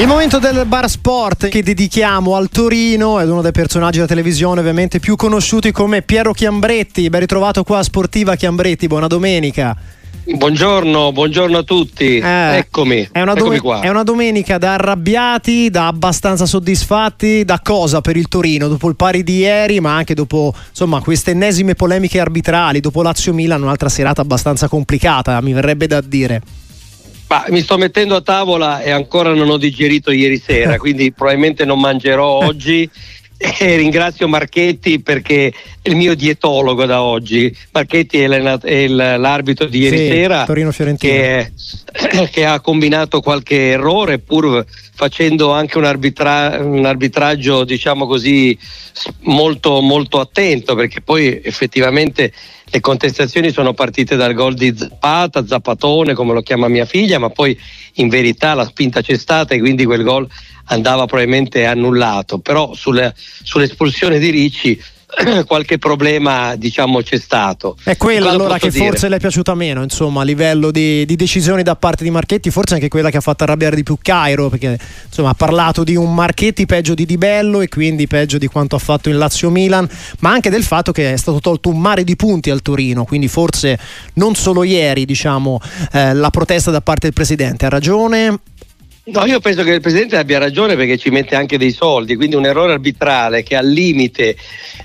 Il momento del bar sport che dedichiamo al Torino è uno dei personaggi della televisione ovviamente più conosciuti come Piero Chiambretti. Ben ritrovato qua a Sportiva Chiambretti, buona domenica. Buongiorno, buongiorno a tutti. Eh, Eccomi. È una, Eccomi dom- è una, domenica da arrabbiati, da abbastanza soddisfatti. Da cosa per il Torino? Dopo il pari di ieri, ma anche dopo insomma, queste ennesime polemiche arbitrali, dopo Lazio Milan, un'altra serata abbastanza complicata, mi verrebbe da dire. Ma mi sto mettendo a tavola e ancora non ho digerito ieri sera, quindi probabilmente non mangerò oggi. E ringrazio Marchetti perché è il mio dietologo da oggi. Marchetti è, è l'arbitro di ieri sì, sera che, che, ha combinato qualche errore pur facendo anche un, arbitra- un arbitraggio diciamo così molto, molto attento perché poi effettivamente le contestazioni sono partite dal gol di Zappata, Zappatone come lo chiama mia figlia, ma poi in verità la spinta c'è stata e quindi quel gol andava probabilmente annullato, però sulle, sull'espulsione di Ricci qualche problema diciamo c'è stato. È quella allora che dire? forse le è piaciuta meno, insomma, a livello di, di, decisioni da parte di Marchetti, forse anche quella che ha fatto arrabbiare di più Cairo, perché insomma ha parlato di un Marchetti peggio di Di Bello e quindi peggio di quanto ha fatto in Lazio Milan, ma anche del fatto che è stato tolto un mare di punti al Torino, quindi forse non solo ieri, diciamo, eh, la protesta da parte del presidente, ha ragione No, io penso che il Presidente abbia ragione perché ci mette anche dei soldi, quindi un errore arbitrale che al limite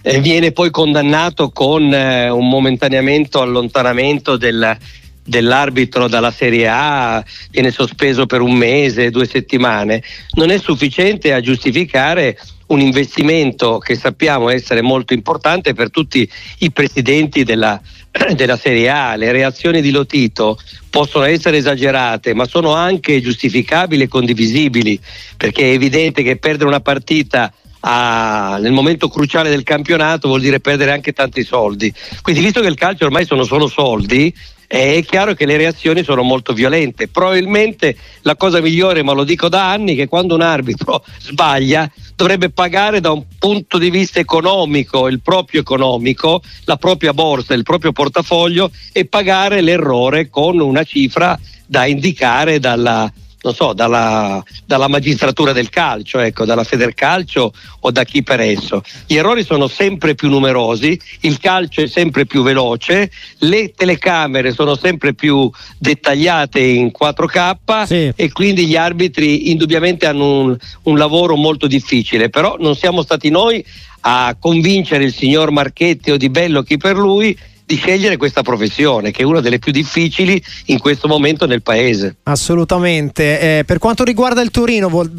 eh, viene poi condannato con eh, un momentaneamente allontanamento del, dell'arbitro dalla Serie A, viene sospeso per un mese, due settimane, non è sufficiente a giustificare un investimento che sappiamo essere molto importante per tutti i presidenti della, della Serie A. Le reazioni di Lotito possono essere esagerate, ma sono anche giustificabili e condivisibili, perché è evidente che perdere una partita a, nel momento cruciale del campionato vuol dire perdere anche tanti soldi. Quindi, visto che il calcio ormai sono solo soldi, è chiaro che le reazioni sono molto violente. Probabilmente la cosa migliore, ma lo dico da anni, che quando un arbitro sbaglia dovrebbe pagare da un punto di vista economico, il proprio economico, la propria borsa, il proprio portafoglio e pagare l'errore con una cifra da indicare dalla, non so, dalla, dalla, magistratura del calcio, ecco, dalla Federcalcio o da chi per esso. Gli errori sono sempre più numerosi, il calcio è sempre più veloce, le telecamere sono sempre più dettagliate in 4K sì. e quindi gli arbitri indubbiamente hanno un, un lavoro molto difficile, però non siamo stati noi a convincere il signor Marchetti o Di Bello chi per lui di scegliere questa professione, che è una delle più difficili in questo momento nel paese. Assolutamente. Eh, per quanto riguarda il Torino, vuol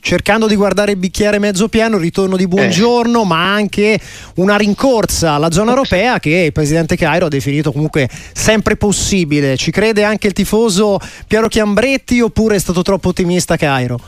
cercando di guardare il bicchiere mezzo pieno, il ritorno di buongiorno, eh. ma anche una rincorsa alla zona europea che il presidente Cairo ha definito comunque sempre possibile. Ci crede anche il tifoso Piero Chiambretti oppure è stato troppo ottimista Cairo?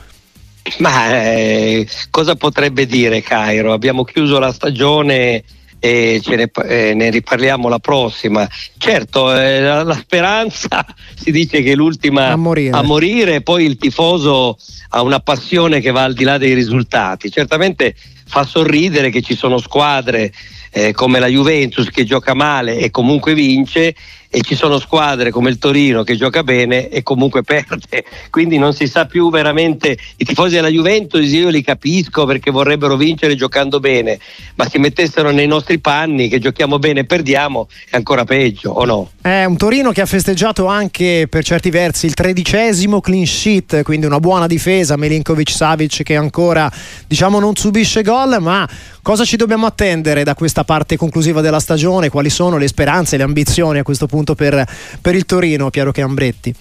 Ma eh, cosa potrebbe dire Cairo? Abbiamo chiuso la stagione e ne, eh, ne, riparliamo la prossima. Certo, eh, la, la, speranza si dice che è l'ultima a morire. a morire, poi il tifoso ha una passione che va al di là dei risultati. Certamente fa sorridere che ci sono squadre eh, come la Juventus che gioca male e comunque vince e ci sono squadre come il Torino che gioca bene e comunque perde, quindi non si sa più veramente, i tifosi della Juventus io li capisco perché vorrebbero vincere giocando bene, ma si mettessero nei nostri panni che giochiamo bene e perdiamo è ancora peggio o no? È un Torino che ha festeggiato anche per certi versi il tredicesimo clean sheet, quindi una buona difesa, Milinkovic Savic che ancora diciamo non subisce gol, ma cosa ci dobbiamo attendere da questa parte conclusiva della stagione? Quali sono le speranze, le ambizioni a questo punto per, per il Torino, Piero Chiambretti?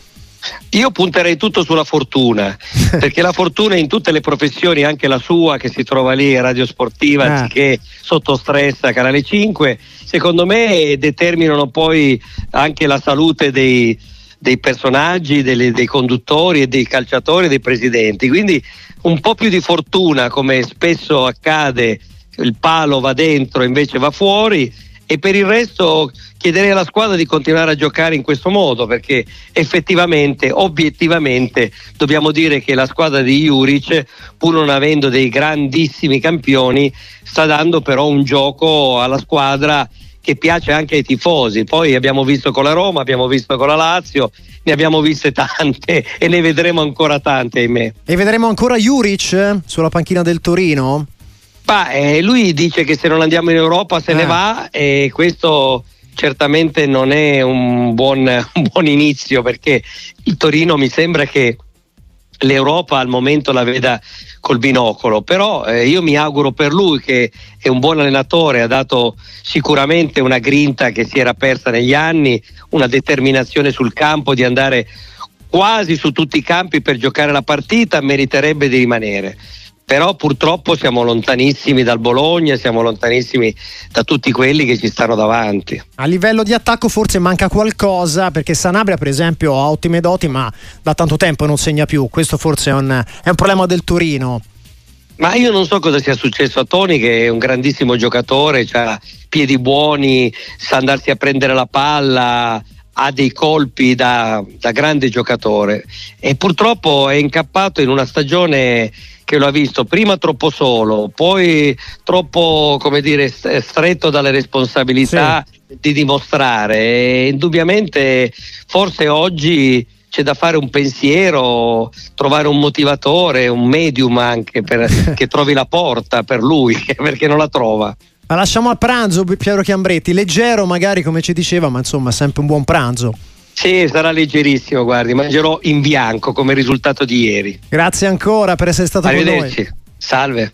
Io punterei tutto sulla fortuna, perché la fortuna in tutte le professioni, anche la sua che si trova lì, radio sportiva, ah. anziché sotto stress a Canale 5, secondo me determinano poi anche la salute dei, dei personaggi, delle, dei conduttori e dei calciatori e dei presidenti. Quindi un po' più di fortuna, come spesso accade il palo va dentro invece va fuori e per il resto chiederei alla squadra di continuare a giocare in questo modo perché effettivamente, obiettivamente dobbiamo dire che la squadra di Juric pur non avendo dei grandissimi campioni sta dando però un gioco alla squadra che piace anche ai tifosi. Poi abbiamo visto con la Roma, abbiamo visto con la Lazio, ne abbiamo viste tante e ne vedremo ancora tante, ahimè. E vedremo ancora Juric eh, sulla panchina del Torino? Bah, eh, lui dice che se non andiamo in Europa se eh. ne va e questo certamente non è un buon, un buon inizio perché il Torino mi sembra che l'Europa al momento la veda col binocolo, però eh, io mi auguro per lui che è un buon allenatore, ha dato sicuramente una grinta che si era persa negli anni, una determinazione sul campo di andare quasi su tutti i campi per giocare la partita, meriterebbe di rimanere però purtroppo siamo lontanissimi dal Bologna, siamo lontanissimi da tutti quelli che ci stanno davanti. A livello di attacco forse manca qualcosa perché Sanabria per esempio ha ottime doti ma da tanto tempo non segna più, questo forse è un, è un problema del Torino. Ma io non so cosa sia successo a Toni che è un grandissimo giocatore, ha piedi buoni, sa andarsi a prendere la palla, ha dei colpi da, da grande giocatore e purtroppo è incappato in una stagione che lo ha visto prima troppo solo, poi troppo come dire, stretto dalle responsabilità sì. di dimostrare. E indubbiamente forse oggi c'è da fare un pensiero, trovare un motivatore, un medium anche per, che trovi la porta per lui, perché non la trova. La lasciamo al pranzo Piero Chiambretti, leggero magari come ci diceva, ma insomma sempre un buon pranzo. Sì, sarà leggerissimo, guardi, mangerò in bianco come risultato di ieri. Grazie ancora per essere stato con noi. Salve.